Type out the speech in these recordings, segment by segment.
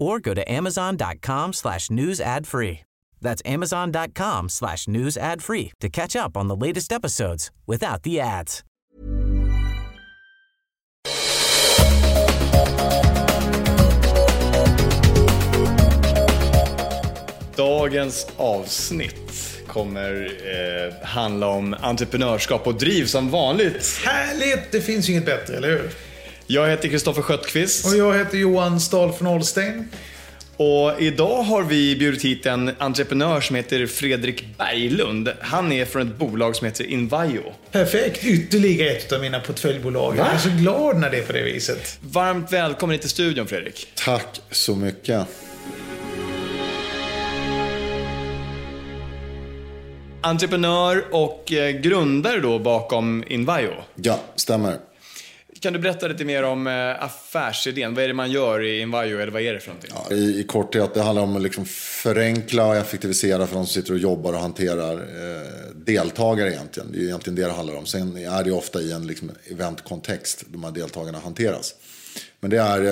or go to amazon.com slash news ad free. That's amazon.com slash news ad free to catch up on the latest episodes without the ads. Dagens avsnitt kommer eh, handla om entreprenörskap och driv som vanligt. Härligt! Det finns ju inget bättre, eller hur? Jag heter Kristoffer Sköttqvist Och jag heter Johan Stahl från Holstein. och idag har vi bjudit hit en entreprenör som heter Fredrik Berglund. Han är från ett bolag som heter Invio. Perfekt! Ytterligare ett av mina portföljbolag. Jag är så glad när det är på det viset. Varmt välkommen hit till studion Fredrik. Tack så mycket. Entreprenör och eh, grundare då bakom Invio. Ja, stämmer. Kan du berätta lite mer om eh, affärsidén? Vad är det man gör i Invio eller vad är det för någonting? Ja, I, I korthet, det handlar om att liksom förenkla och effektivisera för de som sitter och jobbar och hanterar eh, deltagare egentligen. Det är ju egentligen det det handlar om. Sen är det ju ofta i en liksom, eventkontext de här deltagarna hanteras. Men det är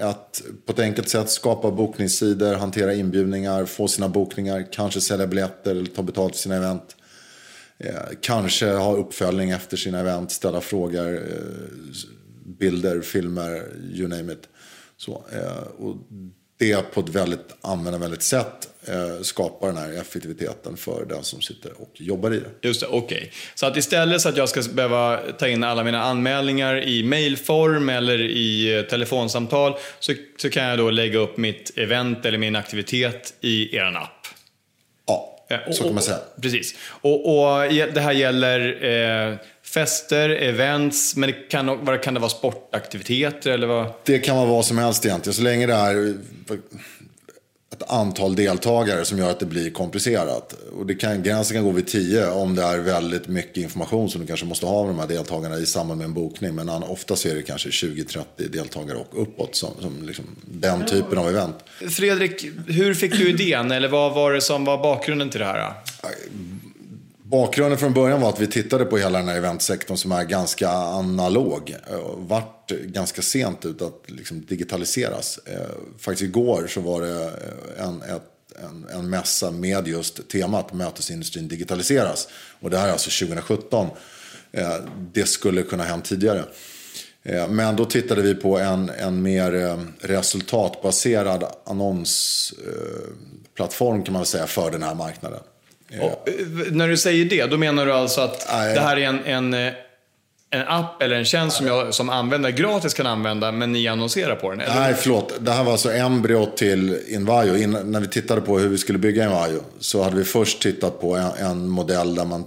eh, att på ett enkelt sätt skapa bokningssidor, hantera inbjudningar, få sina bokningar, kanske sälja biljetter eller ta betalt för sina event. Eh, kanske ha uppföljning efter sina event, ställa frågor, eh, bilder, filmer, you name it. Så, eh, och det på ett väldigt användarvänligt sätt eh, skapar den här effektiviteten för den som sitter och jobbar i det. Just det, okej. Så att istället så att jag ska behöva ta in alla mina anmälningar i mailform eller i eh, telefonsamtal så, så kan jag då lägga upp mitt event eller min aktivitet i er app. Och- så kan man säga. och- Precis. Och, och det här gäller eh, fester, events, men det kan, vad kan det vara sportaktiviteter eller vad? Det kan vara vad som helst egentligen, så länge det är ett antal deltagare som gör att det blir komplicerat. Och det kan, gränsen kan gå vid 10 om det är väldigt mycket information som du kanske måste ha av de här deltagarna i samband med en bokning. Men ofta så är det kanske 20-30 deltagare och uppåt som, som liksom, den typen av event. Fredrik, hur fick du idén eller vad var det som var bakgrunden till det här? Bakgrunden från början var att vi tittade på hela den här eventsektorn som är ganska analog. Eh, vart ganska sent ut att liksom digitaliseras. Eh, faktiskt igår så var det eh, en, ett, en, en mässa med just temat mötesindustrin digitaliseras. Och det här är alltså 2017. Det skulle kunna ha hänt tidigare. Men då tittade vi på en, en mer resultatbaserad annonsplattform kan man väl säga för den här marknaden. Och, eh, när du säger det, då menar du alltså att Nej. det här är en, en, eh, en app eller en tjänst som jag som användare gratis kan använda, men ni annonserar på den? Eller? Nej, förlåt. Det här var alltså embryot till Invio. In, när vi tittade på hur vi skulle bygga Invio så hade vi först tittat på en, en modell där man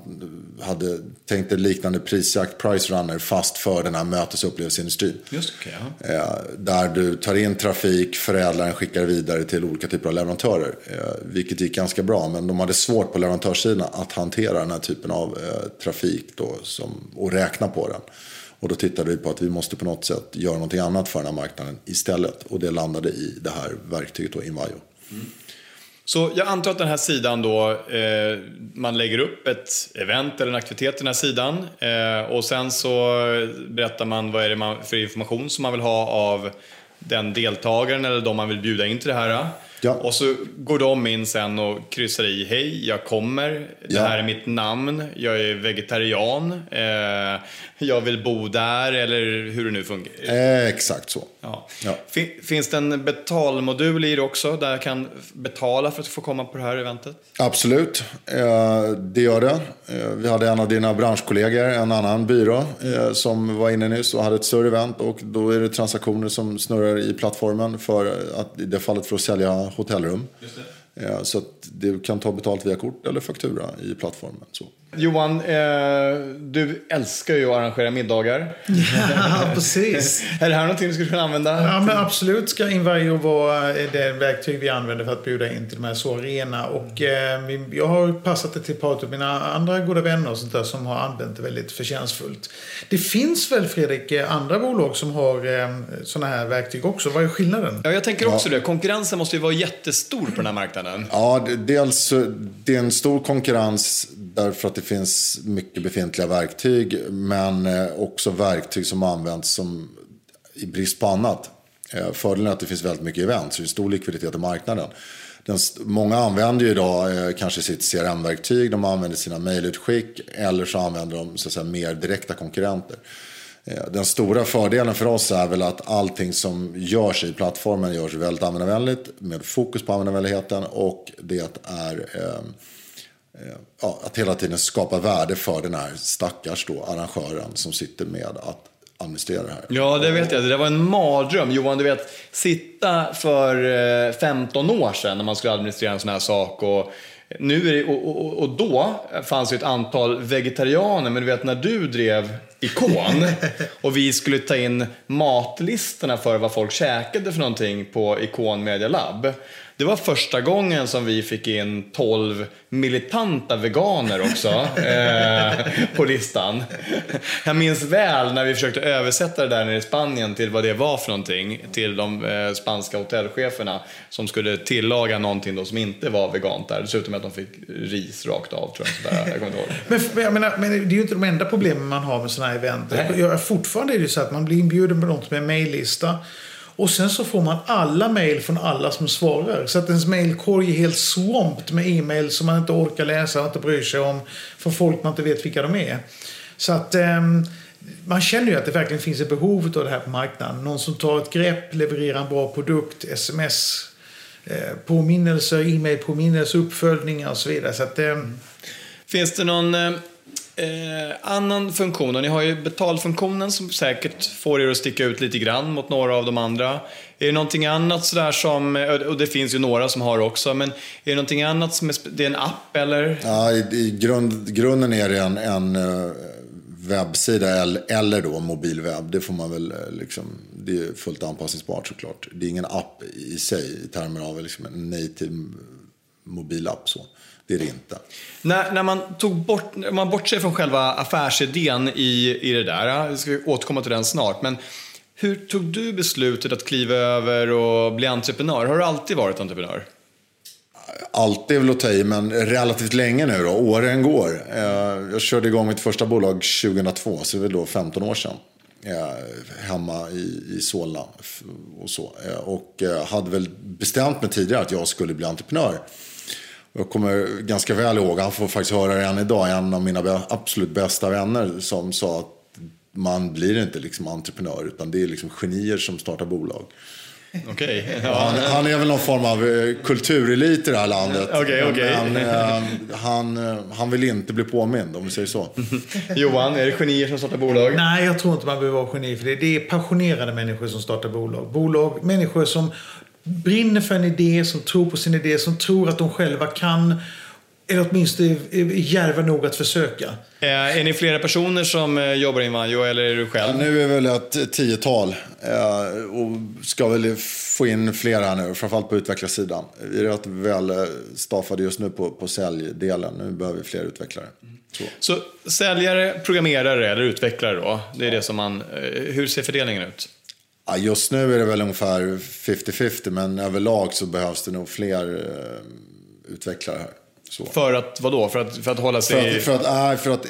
hade tänkt ett liknande prisjakt, price runner, fast för den här mötesupplevelseindustrin. Just okej, ja. Eh, där du tar in trafik, förädlar den, skickar vidare till olika typer av leverantörer. Eh, vilket gick ganska bra, men de hade svårt på leverantörssidan att hantera den här typen av eh, trafik då, som, och räkna på marknaden. Och då tittade vi på att vi måste på något sätt göra någonting annat för den här marknaden istället. Och det landade i det här verktyget då, Invio. Mm. Så jag antar att den här sidan då, eh, man lägger upp ett event eller en aktivitet i den här sidan eh, och sen så berättar man vad är det man, för information som man vill ha av den deltagaren eller de man vill bjuda in till det här. Ja. Och så går de in sen och kryssar i, hej, jag kommer, det Ja. här är mitt namn, jag är vegetarian, eh, jag vill bo där, eller hur det nu fungerar. Eh, exakt så. Ja. Ja. Fin- Finns det en betalmodul i det också, där jag kan betala för att få komma på det här eventet? Absolut, eh, det gör det. Eh, vi hade en av dina branschkollegor, en annan byrå, eh, som var inne nyss och hade ett större event. Och då är det transaktioner som snurrar i plattformen för att, i det fallet för att sälja hotellrum. Eh, så att du kan ta betalt via kort eller faktura i plattformen. Så. Johan, eh, du älskar ju att arrangera middagar. Ja, precis. är det här någonting du skulle kunna använda? Ja, men absolut ska Invajo vara eh, det verktyg vi använder för att bjuda in till de här så arena. Och eh, jag har passat det till ett par av mina andra goda vänner och sånt där som har använt det väldigt förtjänstfullt. Det finns väl, Fredrik, eh, andra bolag som har eh, sådana här verktyg också. Vad är skillnaden? Ja, jag tänker också det. Konkurrensen måste ju vara jättestor på den här marknaden. Ja, det- dels det är en stor konkurrens därför att det finns mycket befintliga verktyg. Men eh, också verktyg som används som i brist på annat. Eh, fördelen är att det finns väldigt mycket event, så det är stor likviditet i marknaden. Den, många använder ju idag eh, kanske sitt CRM-verktyg, de använder sina mejlutskick eller så använder de så att säga, mer direkta konkurrenter. Eh, Den stora fördelen för oss är väl att allting som görs i plattformen görs väldigt användarvänligt med fokus på användarvänligheten och det är eh, ja, att hela tiden skapa värde för den här stackars då, arrangören som sitter med att administrera det här. Ja, det vet jag. Det var en mardröm. Johan, du vet, sitta för eh, 15 år sedan när man skulle administrera en sån här sak och nu det, och, och, och då fanns ju ett antal vegetarianer, men du vet när du drev Ikon och vi skulle ta in matlistorna för vad folk käkade för någonting på Ikon Media Lab. Det var första gången som vi fick in 12 militanta veganer också eh, på listan. Jag minns väl när vi försökte översätta det där nere i Spanien till vad det var för någonting till de eh, spanska hotellcheferna som skulle tillaga någonting då som inte var vegant där. Dessutom att de fick ris rakt av tror jag. Sådär. Jag kommer inte ihåg. Men, men menar, men det är ju inte de enda problemen man har med sådana här event. Nej. Jag, fortfarande är det så att man blir inbjuden på något med en mejllista. Och sen så får man alla mejl från alla som svarar. Så att ens mejlkorg är helt swamped med e-mail som man inte orkar läsa och inte bryr sig om. för folk man inte vet vilka de är. Så att ehm, man känner ju att det verkligen finns ett behov av det här på marknaden. Någon som tar ett grepp, levererar en bra produkt, sms-påminnelser, eh, e-mail-påminnelser, uppföljningar och så vidare. Så att, eh... Finns det någon eh, eh, annan funktion? Och Ni har ju betalfunktionen som säkert får er att sticka ut lite grann mot några av de andra. Är det någonting annat sådär som, eh, och det finns ju några som har också, men är det någonting annat som är, det är en app eller? Ja, i, i grund, grunden är det en, en eh, webbsida eller, då mobilwebb. Det får man väl eh, liksom, det är fullt anpassningsbart såklart. Det är ingen app i sig i termer av liksom en native mobilapp så. Det är det inte. När, när man tog bort, när man bortser från själva affärsidén i, i det där, vi ska återkomma till den snart, men hur tog du beslutet att kliva över och bli entreprenör? Har du alltid varit entreprenör? Alltid är väl att ta i, men relativt länge nu då. Åren går. Eh, Jag körde igång mitt första bolag 2002, så det är väl då 15 år sedan. Eh, Hemma i, i Solna och så. Eh, Och hade väl bestämt mig tidigare att jag skulle bli entreprenör. Jag kommer ganska väl ihåg, han får faktiskt höra det än idag, en av mina absolut bästa vänner som sa att man blir inte liksom entreprenör utan det är liksom genier som startar bolag. Okej. Han, han är väl någon form av eh, kulturelit i det här landet. Okej, okej. Men eh, han, eh, han vill inte bli påmind, om vi säger så. Johan, är det genier som startar bolag? Nej, jag tror inte man behöver vara geni för det. Det är passionerade människor som startar bolag. Bolag, människor som brinner för en idé, som tror på sin idé, som tror att de själva kan. Eller åtminstone är är djärva nog att försöka. Eh, Är ni flera personer som eh, jobbar i Invanjo eller är du själv? Nu är vi väl ett tiotal eh, och ska väl få in fler här nu, framförallt på utvecklarsidan. Vi är rätt väl staffade just nu på, på säljdelen. Nu behöver vi fler utvecklare. Så. Så säljare, programmerare eller utvecklare då? Det är det som man... Hur ser fördelningen ut? Ja, just nu är det väl ungefär 50-50, men överlag så behövs det nog fler eh, utvecklare här. Så. För att, vadå? För att, för att hålla För sig... att, för, att, nej, för att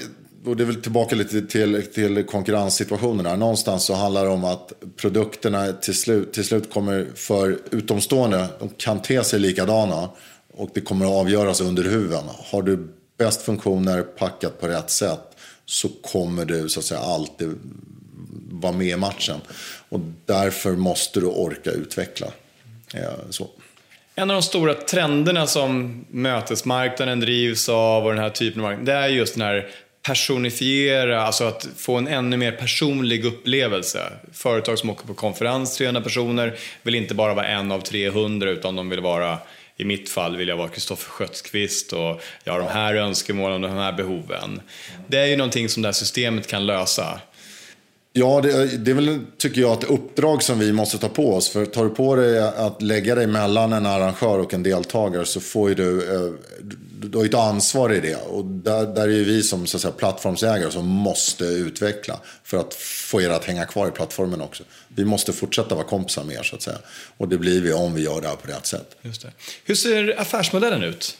och det är väl tillbaka lite till, till konkurrenssituationen där. Någonstans så handlar det om att produkterna till slut, till slut kommer för utomstående, de kan te sig likadana och det kommer att avgöras under huven. Har du bäst funktioner packat på rätt sätt så kommer du så att säga alltid vara med i matchen. Och därför måste du orka utveckla. Eh, så. En av de stora trenderna som mötesmarknaden drivs av och den här typen av marknad, det är just den här personifiera, alltså att få en ännu mer personlig upplevelse. Företag som åker på konferens, 300 personer, vill inte bara vara en av 300 utan de vill vara i mitt fall vill jag vara Kristoffer Skötskvist och jag har de här önskemålen och de här behoven. Det är ju någonting som det här systemet kan lösa. Ja, det, det är väl, tycker jag, ett uppdrag som vi måste ta på oss. För tar du på dig att lägga dig mellan en arrangör och en deltagare så får ju du, eh, du har ett ansvar i det. Och där, där är ju vi som så att säga, plattformsägare som måste utveckla för att få er att hänga kvar i plattformen också. Vi måste fortsätta vara kompisar med er så att säga. Och det blir vi om vi gör det här på rätt sätt. Just det. Hur ser affärsmodellen ut?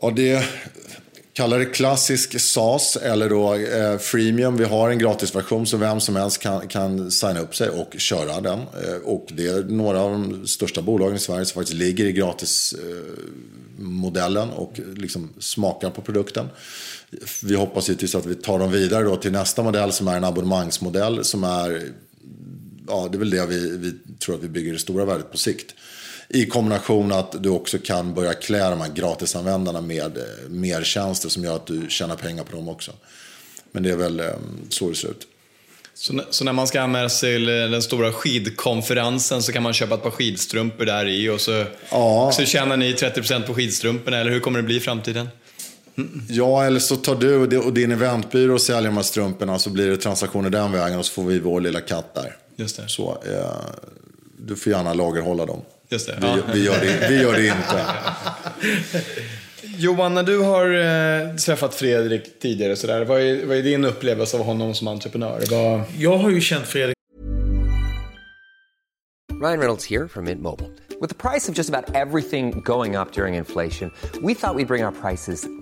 Ja, det Kalla det klassisk SAS eller då eh, freemium. Vi har en gratisversion så vem som helst kan, kan signa upp sig och köra den. Eh, och det är några av de största bolagen i Sverige som faktiskt ligger i gratismodellen eh, och liksom smakar på produkten. Vi hoppas givetvis att vi tar dem vidare då till nästa modell som är en abonnemangsmodell som är, ja det är väl det vi, vi tror att vi bygger det stora värdet på sikt. I kombination att du också kan börja klä de här gratisanvändarna med eh, mer tjänster som gör att du tjänar pengar på dem också. Men det är väl eh, så det ser ut. Så, så, när man ska anmäla sig till den stora skidkonferensen så kan man köpa ett par skidstrumpor där i och så, ja. så tjänar ni 30% på skidstrumporna, eller hur kommer det bli i framtiden? Mm. Ja, eller så tar du och din eventbyrå och säljer de här strumporna så blir det transaktioner den vägen och så får vi vår lilla katt där. Just det. Så, eh, du får gärna lagerhålla dem. Just det. Vi, ja. vi, gör det, vi gör det inte. Johan, när du har eh, träffat Fredrik tidigare, så där, vad, är, vad är din upplevelse av honom som entreprenör? Vad... Jag har ju känt Fredrik. Ryan Reynolds här från Mint Mobile. Med priset på nästan allt som går upp under inflationen, trodde vi att vi skulle bring våra priser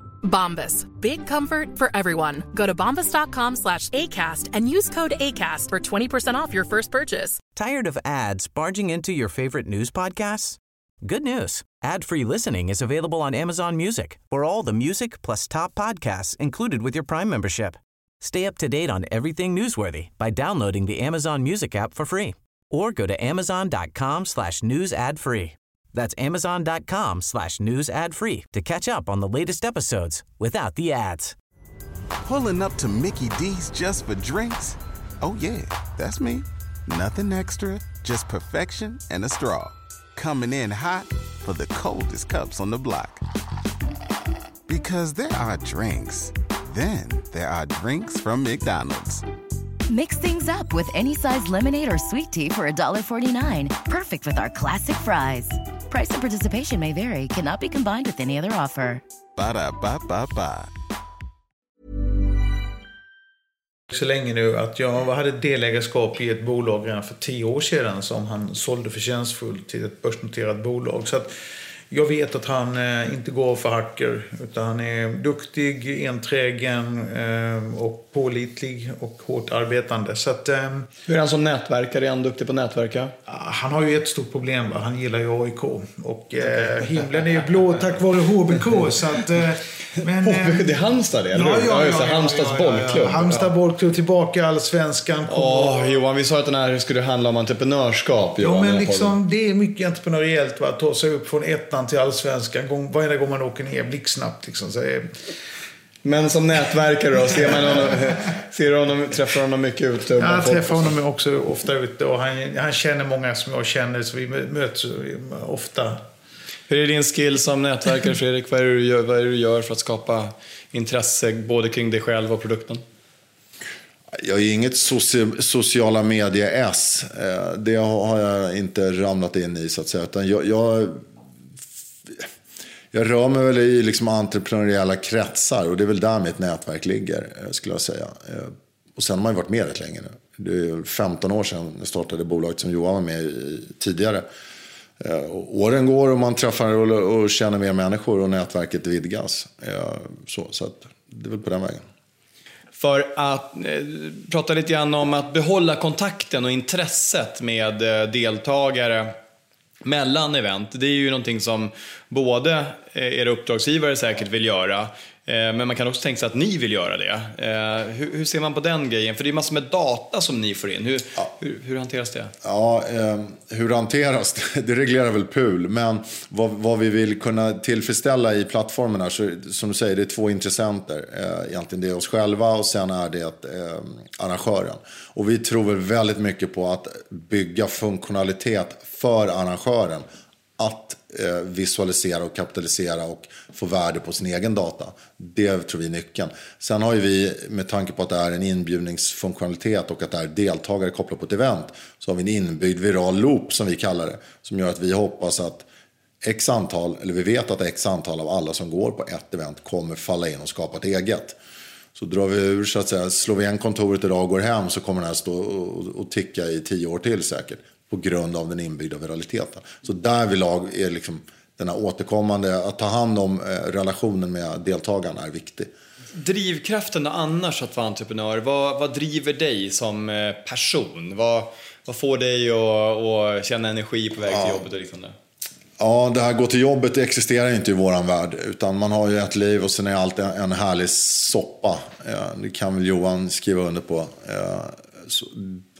Bombas. Big comfort for everyone. Go to bombas.com slash ACAST and use code ACAST for 20% off your first purchase. Tired of ads barging into your favorite news podcasts? Good news. Ad-free listening is available on Amazon Music for all the music plus top podcasts included with your Prime membership. Stay up to date on everything newsworthy by downloading the Amazon Music app for free or go to amazon.com slash news ad free. That's amazon.com slash news ad free to catch up on the latest episodes without the ads. Pulling up to Mickey D's just for drinks? Oh yeah, that's me. Nothing extra, just perfection and a straw coming in hot for the coldest cups on the block. Because there are drinks, then there are drinks from McDonald's. Mix things up with any size lemonade or sweet tea for $1.49. Perfect with our classic fries. Price and participation may vary, cannot be combined with any other offer. Ba da ba ba ba. Så länge nu att jag hade delägarskap i ett bolag redan för tio år sedan som han sålde förtjänstfullt till ett börsnoterat bolag. Så att jag vet att han eh, inte går för hacker. Utan han är duktig, enträgen eh, och pålitlig och hårt arbetande. Så att, eh, Hur är han som nätverkare? Är han duktig på att nätverka? Han har ju ett stort problem. Va? Han gillar ju AIK. Och eh, himlen är ju blå tack vare HBK. Så att, eh, men, HBK, det är Halmstad det, eller ja? Ja, ja, ja, Halmstads ja, ja, bollklubb. Halmstad bollklubb tillbaka i Allsvenskan. Åh, Johan, vi sa att den här skulle handla om entreprenörskap. Johan, ja, men liksom, det är mycket entreprenöriellt. Va? Att ta sig upp från ettan till Allsvenskan gång, varje gång man åker ner blixtsnabbt. Liksom. Så, Men som nätverkare då, ser man honom, ser honom, träffar honom mycket ute? Ja, jag träffar honom också ofta ute och han, han känner många som jag känner så vi möts ofta. Hur är din skill som nätverkare Fredrik? Vad är, det du gör, vad är det du gör för att skapa intresse både kring dig själv och produkten? Jag är inget soci sociala medier-S. Eh, det har jag inte ramlat in i så att säga. Utan jag, jag, jag rör mig väl i liksom entreprenöriella kretsar och det är väl där mitt nätverk ligger eh, skulle jag säga. Eh, och sen har man ju varit med rätt länge nu. Det är 15 år sedan jag startade bolaget som Johan var med i tidigare. Eh, åren går och man träffar och, och känner mer människor och nätverket vidgas. så så att det är väl på den vägen för att eh, prata lite grann om att behålla kontakten och intresset med eh, deltagare mellan event. Det är ju någonting som både eh, era uppdragsgivare säkert vill göra men man kan också tänka sig att ni vill göra det. Eh, hur, hur, ser man på den grejen? För det är massor med data som ni får in. Hur, ja. hur, hur hanteras det? Ja, eh, hur hanteras det? Det reglerar väl PUL. Men vad, vad, vi vill kunna tillfredsställa i plattformarna, så, som du säger, det är två intressenter. Eh, egentligen det är oss själva och sen är det eh, arrangören. Och vi tror väl väldigt mycket på att bygga funktionalitet för arrangören. Att Eh, visualisera och kapitalisera och få värde på sin egen data. Det tror vi är nyckeln. Sen har ju vi, med tanke på att det är en inbjudningsfunktionalitet och att det är deltagare kopplat på ett event, så har vi en inbyggd viral loop som vi kallar det. Som gör att vi hoppas att x antal, eller vi vet att x antal av alla som går på ett event kommer falla in och skapa ett eget. Så drar vi ur, så att säga, slår vi igen kontoret idag och går hem så kommer den här stå och, och ticka i tio år till säkert på grund av den inbyggda viraliteten. Så därvidlag är liksom den här återkommande, att ta hand om eh, relationen med deltagarna är viktig. Drivkraften annars att vara entreprenör, vad, vad driver dig som eh, person? Vad, vad får dig att, att känna energi på väg till ja. jobbet och liknande? Ja, det här gå till jobbet det existerar inte i våran värld. Utan man har ju ett liv och sen är allt en härlig soppa. Det kan väl Johan skriva under på.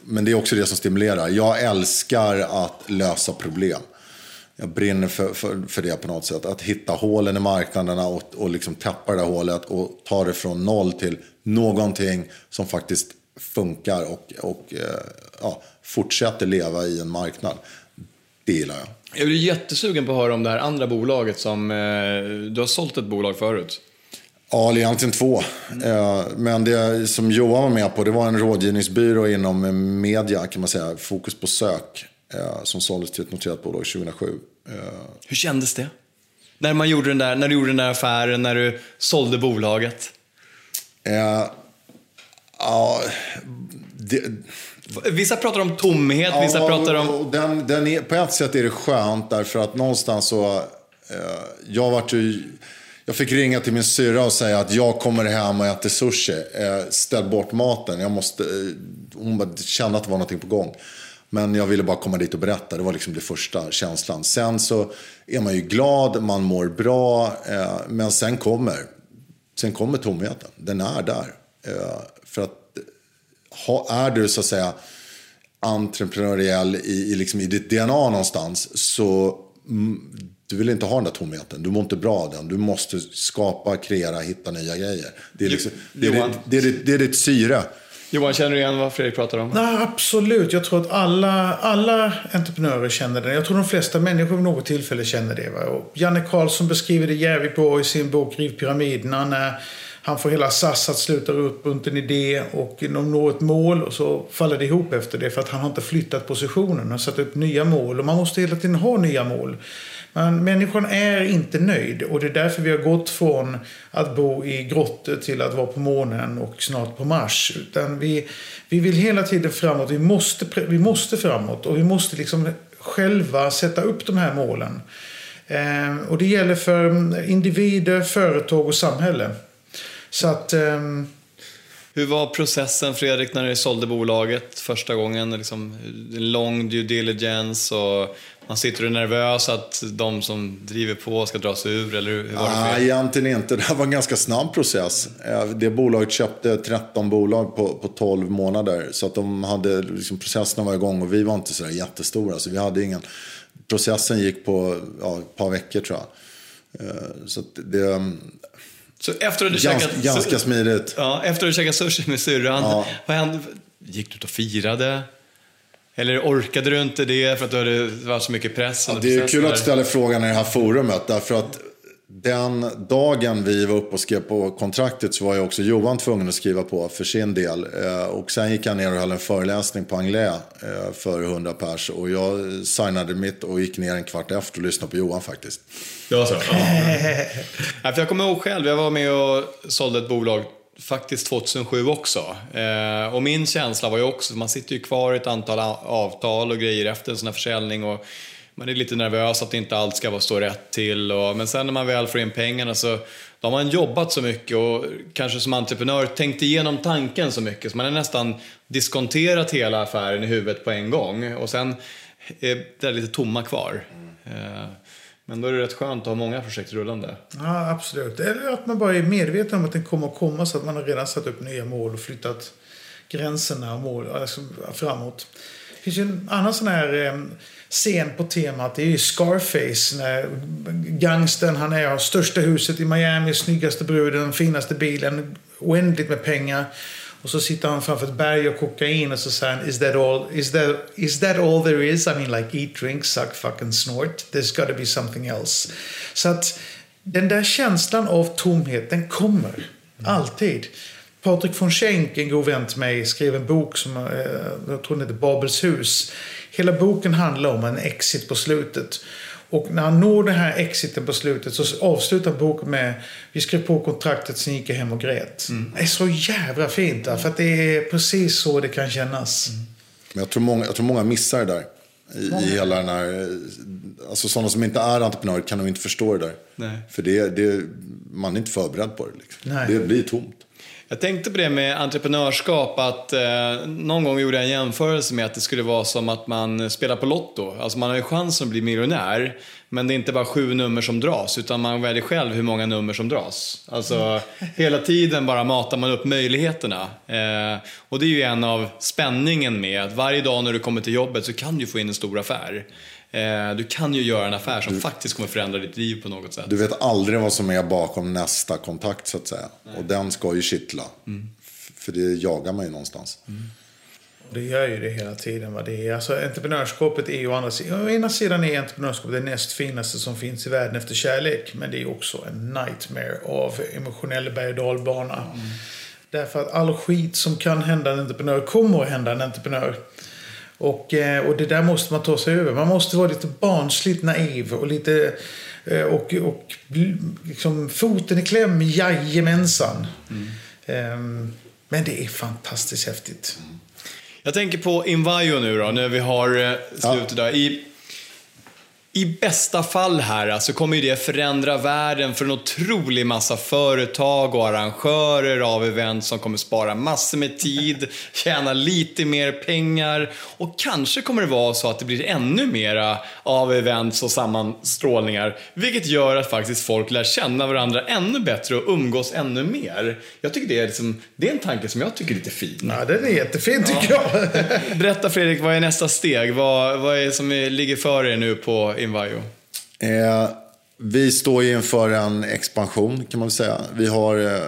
Men det är också det som stimulerar. Jag älskar att lösa problem. Jag brinner för, för, för det på något sätt. Att hitta hålen i marknaderna och, och liksom täppa det där hålet och ta det från noll till någonting som faktiskt funkar och, och eh, ja, fortsätter leva i en marknad. Det gillar jag. Jag blir jättesugen på att höra om det här andra bolaget som... Eh, du har sålt ett bolag förut. Ja, egentligen två. Mm. Men det som Johan var med på, det var en rådgivningsbyrå inom media, kan man säga. Fokus på sök, eh, som såldes till ett noterat bolag 2007. Eh, Hur kändes det? När, man gjorde den där, när du gjorde den där affären, när du sålde bolaget? ja, det, Vissa pratar om tomhet, vissa ja, pratar om... Den, den är, på ett sätt är det skönt därför att någonstans så... Eh, jag vart ju jag fick ringa till min syrra och säga att jag kommer hem och äter sushi. Eh, ställ bort maten. Jag måste, eh, hon kände att det var någonting på gång. Men jag ville bara komma dit och berätta. Det var liksom den första känslan. Sen så är man ju glad, man mår bra. Eh, men sen kommer, sen kommer tomheten. Den är där. för att är du så att säga entreprenöriell i, i, liksom, i ditt DNA någonstans så du vill inte ha den där tomheten. Du mår inte bra av den. Du måste skapa, kreera, hitta nya grejer. Det är, liksom, det är, det, det, är, det, det är ditt syre. Johan, känner du igen vad Fredrik pratar om? Nej, absolut. Jag tror att alla, alla entreprenörer känner det. Jag tror de flesta människor vid något tillfälle känner det. Va? Och Janne Karlsson beskriver det jävligt bra i sin bok Riv pyramiderna. När han får hela SAS att sluta upp runt en idé och de når ett mål och så faller det ihop efter det för att han har inte flyttat positionen och satt upp nya mål. Och man måste hela tiden ha nya mål. Men människan är inte nöjd och det är därför vi har gått från att bo i grottor till att vara på månen och snart på Mars. Utan vi, vi vill hela tiden framåt. Vi måste, vi måste framåt och vi måste liksom själva sätta upp de här målen. Eh, och det gäller för individer, företag och samhälle. Så att... Eh, hur var processen Fredrik när du sålde bolaget första gången? Liksom, lång due diligence och man sitter och nervös att de som driver på ska dra sig ur? Eller hur var det Nej, egentligen inte. Det var en ganska snabb process. Det bolaget köpte 13 bolag på, på 12 månader. Så att de hade, liksom, processen var igång och vi var inte så där jättestora. Så vi hade ingen, processen gick på ja, ett par veckor tror jag. Eh, så det, Så efter att du Ganska, käkat... ganska smidigt. Ja, efter att du käkat sushi med syrran, Ja. vad hände? Gick du ut och firade? Eller orkade du inte det för att du hade varit så mycket press? Ja, det är kul att du ställer frågan i det här forumet. Därför att den dagen vi var uppe och skrev på kontraktet så var ju också Johan tvungen att skriva på för sin del. Eh, och sen gick han ner och höll en föreläsning på Anglais eh, för 100 pers. Och jag signade mitt och gick ner en kvart efter och lyssnade på Johan faktiskt. Ja, så. Ja, för jag kommer ihåg själv, jag var med och sålde ett bolag faktiskt 2007 också. Eh, och min känsla var ju också, man sitter ju kvar i ett antal avtal och grejer efter en sån här försäljning och man är lite nervös att inte allt ska vara stå rätt till. Och, men sen när man väl får in pengarna så då har man jobbat så mycket och kanske som entreprenör tänkt igenom tanken så mycket så man har nästan diskonterat hela affären i huvudet på en gång och sen är det lite tomma kvar. Eh, men då är det rätt skönt att ha många projekt rullande. Ja, absolut. Eller att man bara är medveten om att den kommer att komma så att man har redan satt upp nya mål och flyttat gränserna och mål alltså, framåt. Det finns ju en annan sån här eh, scen på temat. Det är ju Scarface. När gangstern, han är, har största huset i Miami, snyggaste bruden, finaste bilen, oändligt med pengar. Och så sitter han framför ett berg och kokain och så säger han is that all, is that, is that all there is? I mean like eat, drink, suck, fucking snort. There's gotta be something else. Så att den där känslan av tomhet, den kommer. Alltid. Patrik von Schenk, en god vän till mig, skrev en bok som eh, jag tror den heter Babels hus. Hela boken handlar om en exit på slutet. Och när han når den här exiten på slutet så avslutar boken med Vi skrev på kontraktet, sen gick jag hem och grät. Det är så jävla fint. Där, för att det är precis så det kan kännas. Men jag tror många, jag tror många missar det där. I, Många. i hela den här, eh, alltså sådana som inte är entreprenörer kan nog inte förstå det där. Nej. För det, det, man är inte förberedd på det. Liksom. Det blir tomt. Jag tänkte på det med entreprenörskap, att eh, någon gång gjorde jag en jämförelse med att det skulle vara som att man spelar på Lotto. Alltså man har ju chansen att bli miljonär, men det är inte bara sju nummer som dras, utan man väljer själv hur många nummer som dras. Alltså hela tiden bara matar man upp möjligheterna. Eh, och det är ju en av spänningen med att varje dag när du kommer till jobbet så kan du få in en stor affär. Eh, du kan ju göra en affär som faktiskt kommer förändra ditt liv på något sätt. Du vet aldrig vad som är bakom nästa kontakt så att säga. Och den ska ju kittla. F- För det jagar man ju någonstans. Och det gör ju det hela tiden. Va? Det är, alltså, entreprenörskapet är ju å andra sidan... Å ena sidan är entreprenörskap det näst finaste som finns i världen efter kärlek. Men det är också en nightmare av emotionell berg och dalbana. Därför att all skit som kan hända en entreprenör kommer att hända en entreprenör. Och, eh, och det där måste man ta sig över. Man måste vara lite barnsligt naiv och lite... eh, Och, och liksom foten i kläm, jajamensan. Ehm, Men det är fantastiskt häftigt. Jag tänker på Invajo nu då, när vi har eh, slutet där. I, I bästa fall här så alltså, kommer ju det förändra världen för en otrolig massa företag och arrangörer av event som kommer spara massor med tid, tjäna lite mer pengar och kanske kommer det vara så att det blir ännu mera av events och sammanstrålningar. Vilket gör att faktiskt folk lär känna varandra ännu bättre och umgås ännu mer. Jag tycker det är, liksom, det är en tanke som jag tycker är lite fin. Ja, den är jättefin tycker jag. Berätta Fredrik, vad är nästa steg? Vad, vad är det som ligger för er nu på Invajo? Eh, vi står ju inför en expansion kan man väl säga. Vi har, eh,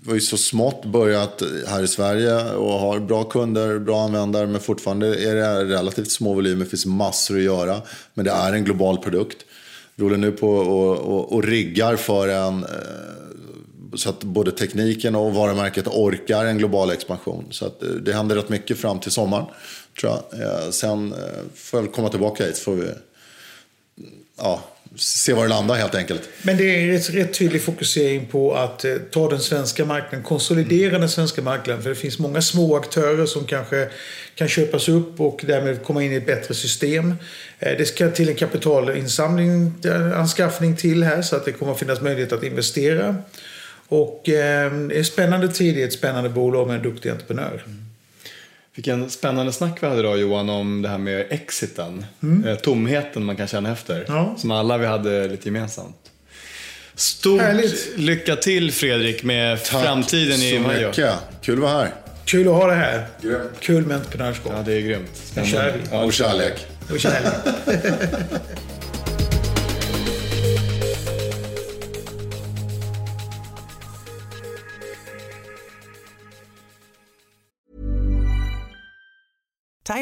vi har ju så smått börjat här i Sverige och har bra kunder, bra användare. Men fortfarande är det relativt små volymer. Det finns massor att göra. Men det är en global produkt. Vi håller nu på och, och, och riggar för en eh, så att både tekniken och varumärket orkar en global expansion. Så att eh, det händer rätt mycket fram till sommaren. Tror jag. Eh, sen eh, får jag väl komma tillbaka hit så får vi ja, se var det landar helt enkelt. Men det är rätt, rätt tydlig fokusering på att eh, ta den svenska marknaden, konsolidera den svenska marknaden. För det finns många små aktörer som kanske kan köpas upp och därmed komma in i ett bättre system. Eh, det ska till en kapitalinsamling, eh, anskaffning till här så att det kommer att finnas möjlighet att investera. Och eh, det är en spännande tid i ett spännande bolag med en duktig entreprenör. Vilken spännande snack vi hade idag Johan om det här med exiten. Eh, tomheten man kan känna efter. Ja. Som alla vi hade lite gemensamt. Stort Härligt. lycka till Fredrik med framtiden i så Invajo. mycket. Kul att vara här. Kul att ha det här. Grymt. Kul med entreprenörskap. Ja, det är grymt. Nu kör vi. Ja, Och kärlek. Och kärlek.